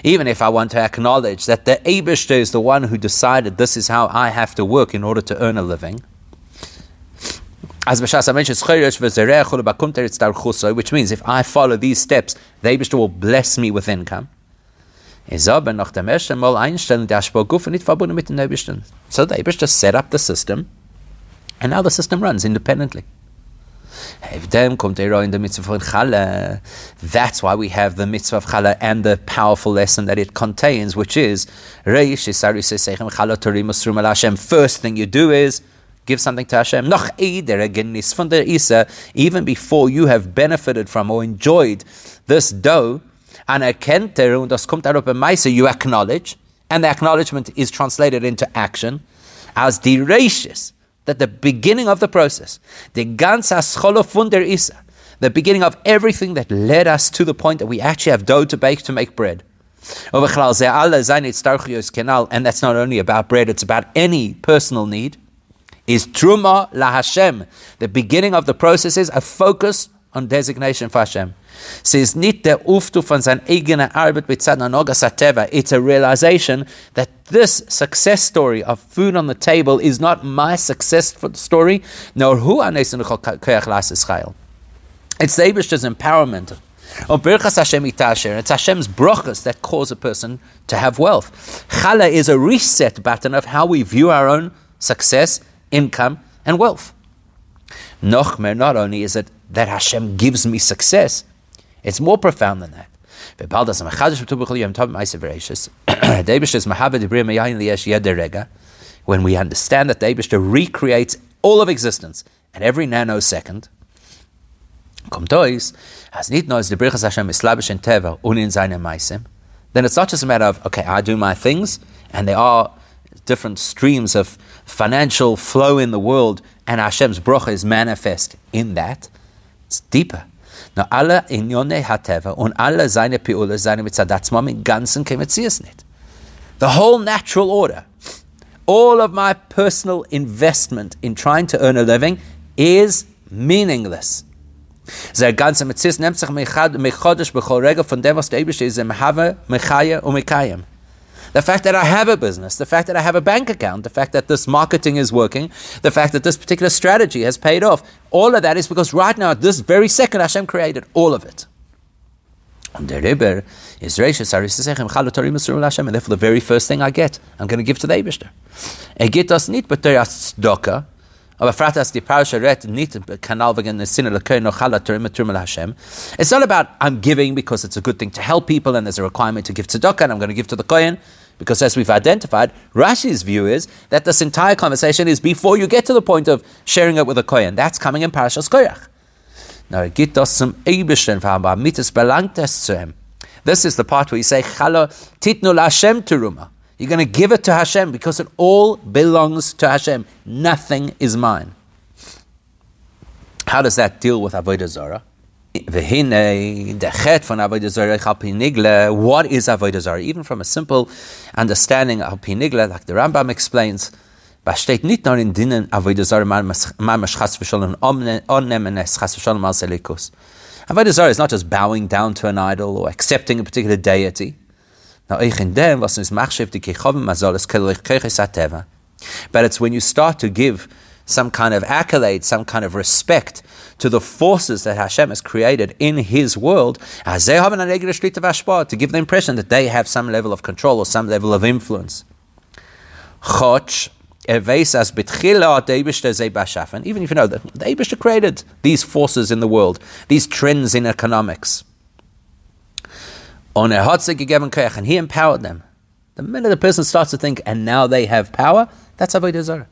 Even if I want to acknowledge that the Eibishter is the one who decided this is how I have to work in order to earn a living. As Bashas mentioned, which means if I follow these steps, the Eibishter will bless me with income. Ist aber nach dem ersten Mal einstellen, der nicht verbunden mit dem. So the Eibischter set up the system, and now the system runs independently. That's why we have the mitzvah of challah and the powerful lesson that it contains, which is First thing you do is give something to Hashem. Even before you have benefited from or enjoyed this dough, and erkennt und das kommt darauf Meise, you acknowledge, and the acknowledgement is translated into action, as the ratius, that the beginning of the process, the ganze Scholofun der Isa, the beginning of everything that led us to the point that we actually have dough to bake to make bread. And that's not only about bread, it's about any personal need. Is Truma La Hashem. The beginning of the process is a focus on designation for Hashem. Says nicht der Uftu von seiner eigenen Arbeit It's a realization that this success story of food on the table is not my success story, nor who It's the Abish's empowerment. It's Hashem's brachas that cause a person to have wealth. Chala is a reset button of how we view our own success, income, and wealth. Nochmer, not only is it that Hashem gives me success, it's more profound than that. When we understand that the Eibishter recreates all of existence at every nanosecond, then it's not just a matter of, okay, I do my things, and there are different streams of financial flow in the world, and Hashem's bracha is manifest in that. It's deeper. Na alle Inyone Hateva und alle seine Piule, seine Mitzadatzmam im Ganzen kemetzias nicht. The whole natural order, all of my personal investment in trying to earn a living is meaningless. Ganze nimmt sich bechol von dem, was der Eibischte ist, im Mechaya und. The fact that I have a business, the fact that I have a bank account, the fact that this marketing is working, the fact that this particular strategy has paid off, all of that is because right now, at this very second, Hashem created all of it. And therefore, the very first thing I get, I'm going to give to the Eibishter. Er geht das nicht beteuert Tzedakah. It's not about I'm giving because it's a good thing to help people and there's a requirement to give tzedakah and I'm going to give to the Kohen. Because as we've identified, Rashi's view is that this entire conversation is before you get to the point of sharing it with a Kohen. That's coming in Parashas Korach. Now, geht das zum Eibischen verhandelbar, mit es belangt es. This is the part where you say, Chala titnu Hashem teruma. You're going to give it to Hashem because it all belongs to Hashem. Nothing is mine. How does that deal with Avodah Zarah? What is Avodah? Even from a simple understanding of Pinigla, like the Rambam explains, Was steht in Dinnen, Avodah Mamash Chas V'Shalom, Onnemen Es Chas V'Shalom Al Selikus. Avodah is not just bowing down to an idol or accepting a particular deity. Now, dem, was machshev di kechovim. But it's when you start to give some kind of accolade, some kind of respect to the forces that Hashem has created in His world, to give the impression that they have some level of control or some level of influence. Even if you know that the created these forces in the world, these trends in economics. And he empowered them. The minute the person starts to think, and now they have power, that's Avodah Zarah.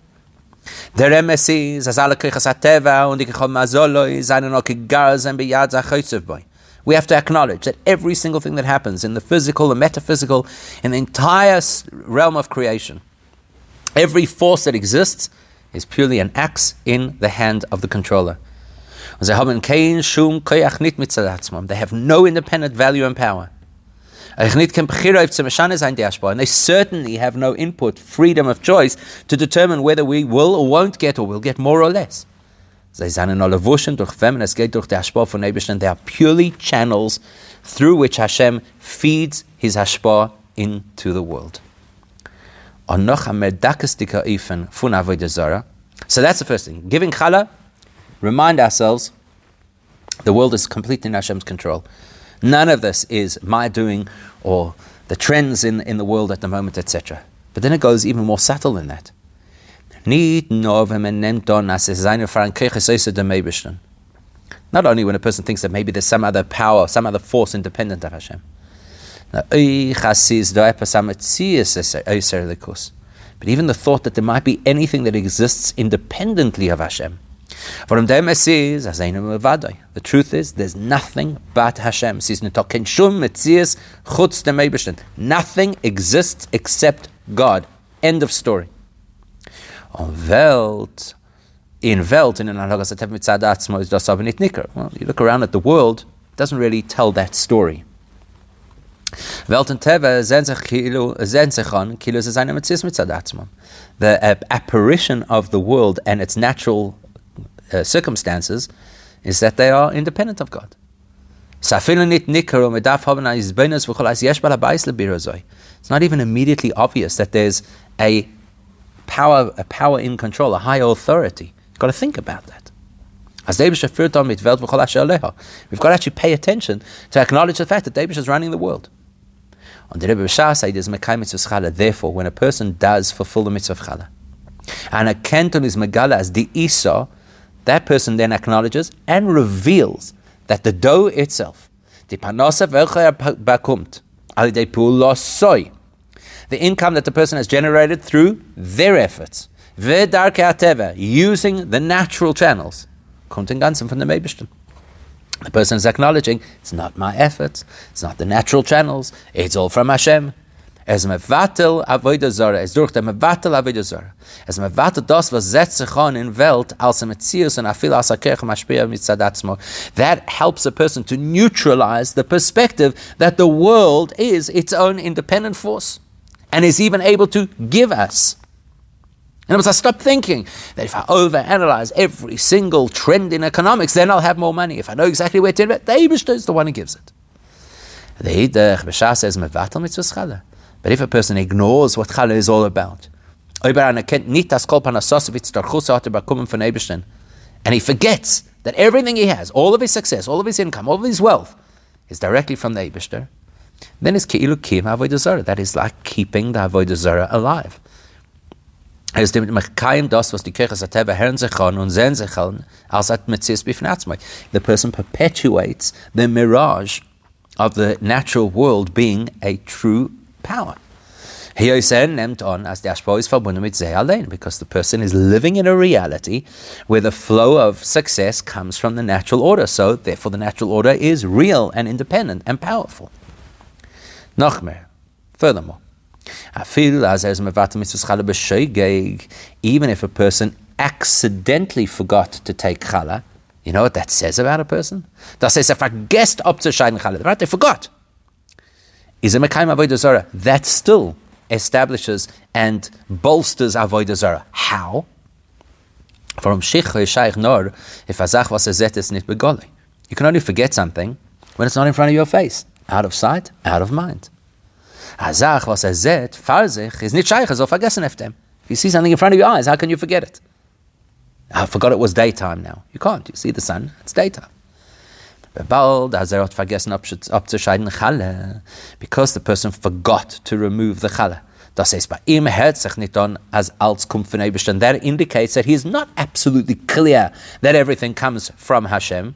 Der Remes ist, als alle Kirches HaTeva und die. We have to acknowledge that every single thing that happens in the physical, the metaphysical, in the entire realm of creation, every force that exists is purely an axe in the hand of the controller. They have no independent value and power. And they certainly have no input, freedom of choice to determine whether we will or won't get or will get more or less. They are purely channels through which Hashem feeds His hashpah into the world. So that's the first thing. Giving challah, remind ourselves the world is completely in Hashem's control. None of this is my doing or the trends in, in the world at the moment, etc. But then it goes even more subtle than that. Not only when a person thinks that maybe there's some other power, some other force independent of Hashem. But even the thought that there might be anything that exists independently of Hashem. The truth is, there's nothing but Hashem. Nothing exists except God. End of story. On Welt, in Welt, in Well, you look around at the world, it doesn't really tell that story. The uh, apparition of the world and its natural uh, circumstances is that they are independent of God. It's not even immediately obvious that there's a power, a power in control, a high authority. You've got to think about that. We've got to actually pay attention to acknowledge the fact that David is running the world. Therefore, when a person does fulfill the mitzvah of challah, and a canton is megala as the isa, that person then acknowledges and reveals that the dough itself, the income that the person has generated through their efforts, using the natural channels, kommt in. The person is acknowledging it's not my efforts, it's not the natural channels, it's all from Hashem. Es es durch. Es das, was sich an in Welt, als er as mitzadatzmo. That helps a person to neutralize the perspective that the world is its own independent force and is even able to give us. In other words, I stop thinking that if I overanalyze every single trend in economics, then I'll have more money. If I know exactly where to invest, the Eibishter is the one who gives it. The Hidach B'Shah says, but if a person ignores what Challah is all about, and he forgets that everything he has, all of his success, all of his income, all of his wealth, is directly from the Eibishter, then it's ki'ilu. That is like keeping the avodah alive. The person perpetuates the mirage of the natural world being a true power. Hiosen nimmt on as the Ashpo is verbunden mit sehr allein, because the person is living in a reality where the flow of success comes from the natural order. So, therefore, the natural order is real and independent and powerful. Noch mehr. Furthermore, even if a person accidentally forgot to take challah, you know what that says about a person? Das heißt, er vergesst abzuscheiden challah. Right? They forgot is a Mekayim Avodah Zarah. That still establishes and bolsters avodah zarah. How? From shich shaykh nor if azach was is nit begoli. You can only forget something when it's not in front of your face, out of sight, out of mind. Azach was zet farzich is nit shaykh so vergessen eftem. If you see something in front of your eyes, how can you forget it? I forgot it was daytime now. You can't. You see the sun, it's daytime. Bald as er vergessen because the person forgot to remove the Challe. Das bei ihm hört sich nicht an, als von Eberstein. That indicates that he is not absolutely clear that everything comes from Hashem.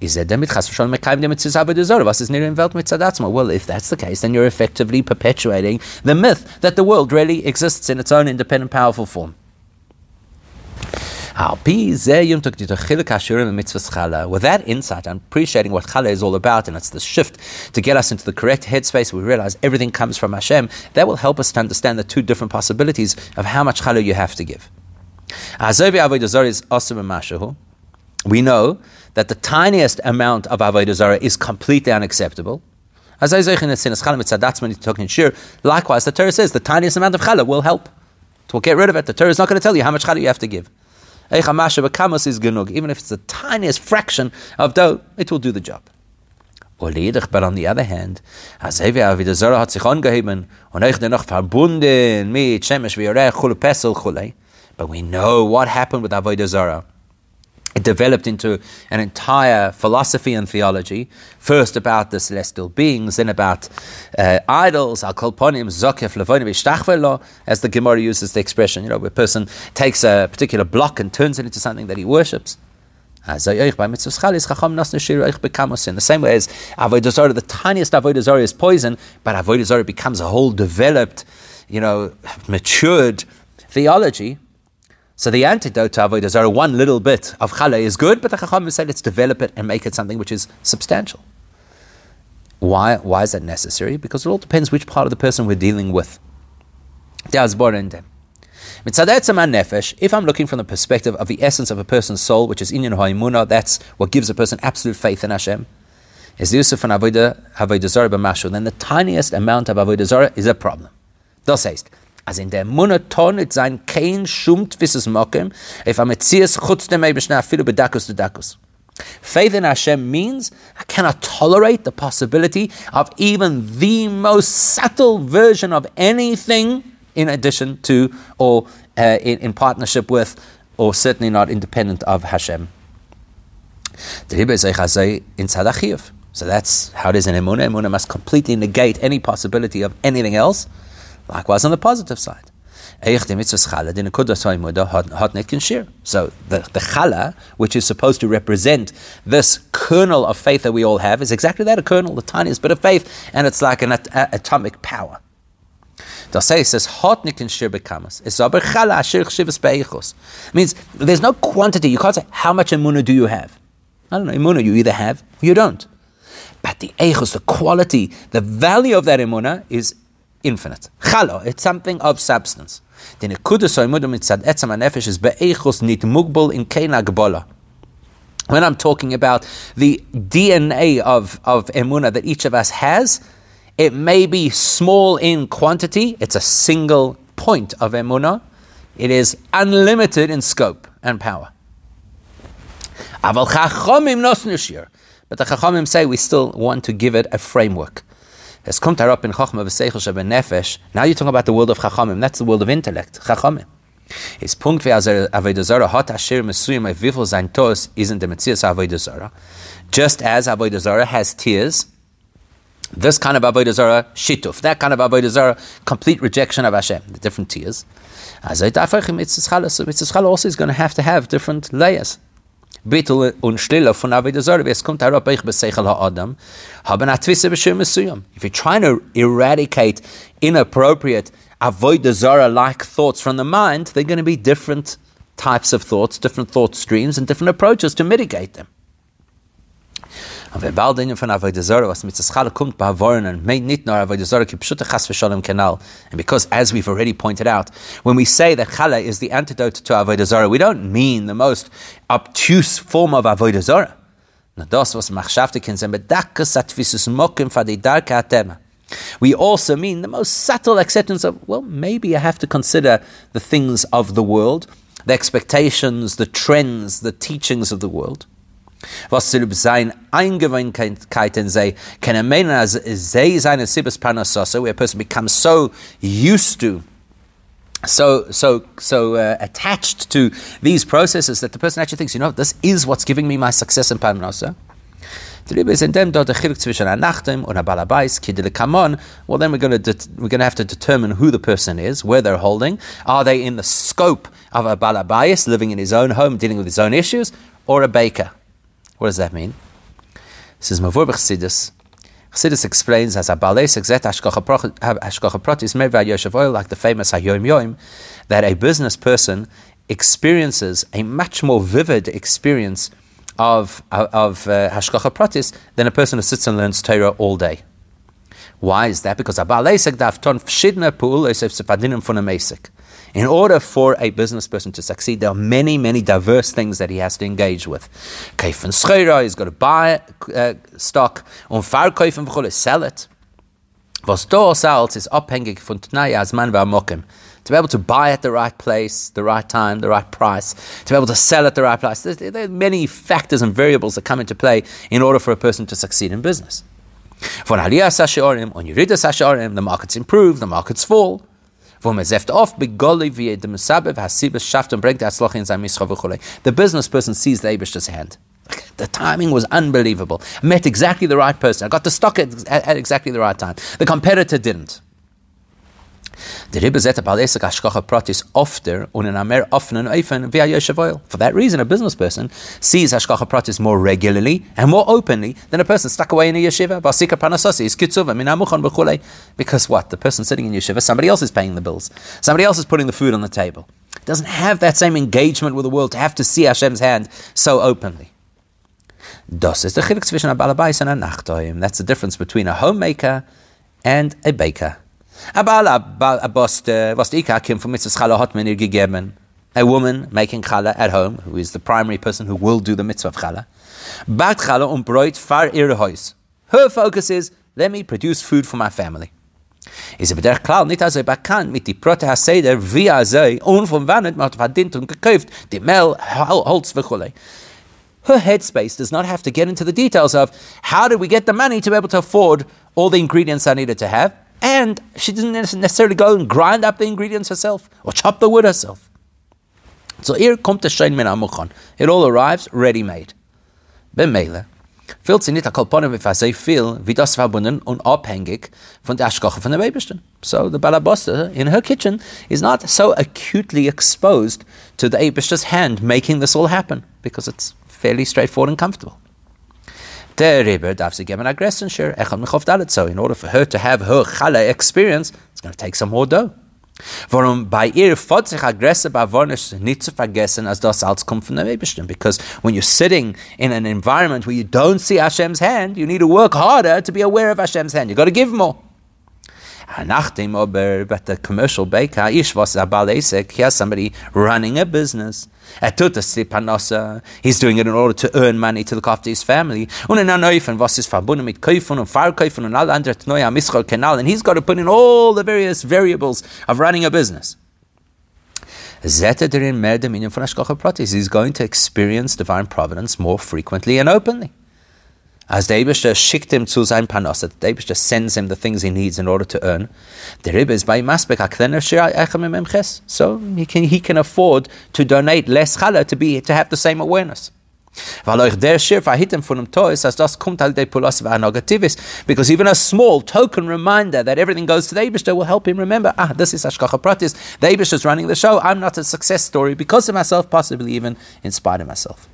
Is er damit chas v'shalom mekayim dem mitzvah Was is near in Welt mitzvah Well, if that's the case, then you're effectively perpetuating the myth that the world really exists in its own independent, powerful form. With that insight and appreciating what challah is all about, and it's the shift to get us into the correct headspace, we realize everything comes from Hashem, that will help us to understand the two different possibilities of how much challah you have to give. We know that the tiniest amount of Avodah Zarah is completely unacceptable. Likewise, the Torah says the tiniest amount of challah will help. To get rid of it, the Torah is not going to tell you how much challah you have to give. Even if it's the tiniest fraction of dough, it will do the job. But on the other hand. But we know what happened with Avodah Zarah. It developed into an entire philosophy and theology, first about the celestial beings, then about uh, idols, al kolponim, zokef, levonim, as the Gemara uses the expression, you know, where a person takes a particular block and turns it into something that he worships. In the same way as Avodah the tiniest Avodah is poison, but Avodah becomes a whole developed, you know, matured theology. So the antidote to avodah zarah, one little bit of challah is good, but the chacham said let's develop it and make it something which is substantial. Why? Why is that necessary? Because it all depends which part of the person we're dealing with. Dem. If I'm looking from the perspective of the essence of a person's soul, which is inyan ha'imuna, that's what gives a person absolute faith in Hashem. Is Yusuf and avodah zarah b'mashu? Then the tiniest amount of avodah zarah is a problem. Heißt, as in der monoton it sein kein schumt wisses mokem if am etzias chutz dem eibishna afilu bedakus to dakus. Faith in Hashem means I cannot tolerate the possibility of even the most subtle version of anything in addition to or uh, in, in, partnership with or certainly not independent of Hashem. So that's how it is in Emunah. Emunah must completely negate any possibility of anything else. Likewise, on the positive side. So the, the challah, which is supposed to represent this kernel of faith that we all have, is exactly that, a kernel, the tiniest bit of faith, and it's like an at- atomic power. Say says hot nikin shir bekamas. It's chala ashir chshivas beichos. Means there's no quantity. You can't say how much emuna do you have. I don't know. Emuna you either have or you don't. But the eichos, the quality, the value of that emuna is infinite. Chalo, it's something of substance. The etzam nefesh is be'echus in. When I'm talking about the DNA of, of emuna that each of us has, it may be small in quantity. It's a single point of emuna. It is unlimited in scope and power. But the chachamim say we still want to give it a framework. Es kommt herab in Chachma v'seichel sheben nefesh. Now you're talking about the world of Chachamim. That's the world of intellect. Chachamim. Is Punkt wie Avodah Zarah hat Asher Mesuyim a Vifel sein Tos isn't the Metzias Avodah Just as Avodah has tears, this kind of Avodah Zarah, shituf. That kind of Avodah Zarah, complete rejection of Hashem. The different tears. As Mitzvah also is going to have to have different layers. Bittel und Stille von Zarah, es kommt ha'adam, haben a twisse. If you're trying to eradicate inappropriate Avodah Zarah-like thoughts from the mind, they're going to be different types of thoughts, different thought streams, and different approaches to mitigate them. Und bald von was mit kommt bei Avodah nicht nur ki chas kenal. And because, as we've already pointed out, when we say that Chala is the antidote to Avodah Zarah, we don't mean the most obtuse form of Avodah Zarah. Na das, was mokim atema. We also mean the most subtle acceptance of, well, maybe I have to consider the things of the world, the expectations, the trends, the teachings of the world. Was zu sein Eingewöhnkeiten sei, kann er meinen, als sei seine Sibis Panasosa, where a person becomes so used to so so so uh, attached to these processes that the person actually thinks, you know, this is what's giving me my success in Parnasa. Well, then we're going to we're going to have to determine who the person is, where they're holding. Are they in the scope of a Balabais, living in his own home, dealing with his own issues, or a baker? What does that mean? This is Mavur Chassidus. Chassidus explains as a Balais Exet Ashkocha Pratis Meva Yoshev Oil, like the famous Hayom Yom, that a business person experiences a much more vivid experience of, of uh, Hashkocha Pratis than a person who sits and learns Torah all day. Why is that? Because a Balais Egdav Ton Fshidna Pul Esef Sepadinim Funamesik. In order for a business person to succeed, there are many, many diverse things that he has to engage with. He's got to buy uh, stock, und verkaufen, v'chole, sell it. Was da sells is v'amokim. To be able to buy at the right place, the right time, the right price, to be able to sell at the right price. There are many factors and variables that come into play in order for a person to succeed in business. Von Aliyah Sashorim, on Yurida Sashorim, the markets improve, the markets fall The business person sees the Abish's hand. The timing was unbelievable. I met exactly the right person. I got the stock at, at exactly the right time. The competitor didn't. The Rebbe zet bal esek pratis ofter via For that reason, a business person sees hashkacha pratis more regularly and more openly than a person stuck away in a yeshiva. Basika panasasi is kitzuva minamuchon b'chulei. Because what? The person sitting in yeshiva, somebody else is paying the bills. Somebody else is putting the food on the table. Doesn't have that same engagement with the world to have to see Hashem's hand so openly. That's the difference between a homemaker and a baker. Aber was die Ika from Mitzvah Chala hat mir gegeben. A woman making challah at home, who is the primary person who will do the mitzvah of challah, bakt challah und Bräut far ihre Haus. Her focus is, let me produce food for my family. Is aber der klar nicht also bekannt mit die Prote Haseder, wie er sei, und von wann hat man verdient und gekauft, die Mehl, Holz, v'chulei. Her headspace does not have to get into the details of how did we get the money to be able to afford all the ingredients I needed to have. And she didn't necessarily go and grind up the ingredients herself or chop the wood herself. So here kommt der Schein min amuchon. It all arrives ready-made. Bemele. Fühlt sie nicht a kolponim, if I say feel, wie das verbunden und abhängig von der Aschkoche von der Babystin. So the Balabosta in her kitchen is not so acutely exposed to the Abishta's hand making this all happen because it's fairly straightforward and comfortable. In order for her to have her chala experience, it's going to take some more dough. Because when you're sitting in an environment where you don't see Hashem's hand, you need to work harder to be aware of Hashem's hand. You got to give more. Nachdem aber, but the commercial baker, ish was a he has somebody running a business. He's doing it in order to earn money to look after his family. And he's got to put in all the various variables of running a business. He's going to experience divine providence more frequently and openly. As the Eibishter schickt him zu sein Panos, that the Eibishter sends him the things he needs in order to earn, the Rebbe is by Masbek Maspek So he can, he can afford to donate less challah to, be, to have the same awareness. Because even a small token reminder that everything goes to the Eibishter will help him remember, ah, this is Ashkacha Pratis. The Eibishter is running the show. I'm not a success story because of myself, possibly even in spite of myself.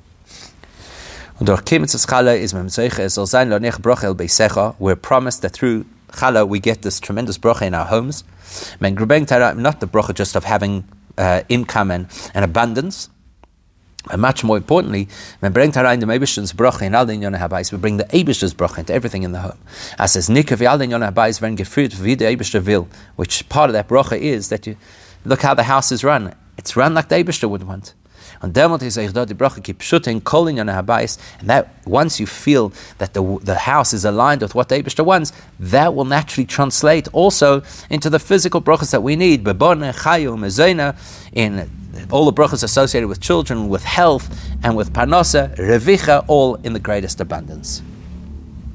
Und durch Kimitzes Chala is Memzeiche, es soll sein, Lonech Brochel Beisecha, we're promised that through Chala we get this tremendous brocha in our homes. Men Grubeng Tara, not the brocha just of having uh, income and, and abundance, and much more importantly, when bring Tara the Eibishter's brocha in all the Yonah Habais, we bring the Eibishter's brocha into everything in the home. As says, Nika vi all the Yonah Habais werden geführt wie der Eibishter will, which part of that brocha is that you look how the house is run. It's run like the Eibishter would want. And that once you feel that the, the house is aligned with what the Abishta wants, that will naturally translate also into the physical brachas that we need. In all the brachas associated with children, with health, and with parnasa, revicha, all in the greatest abundance.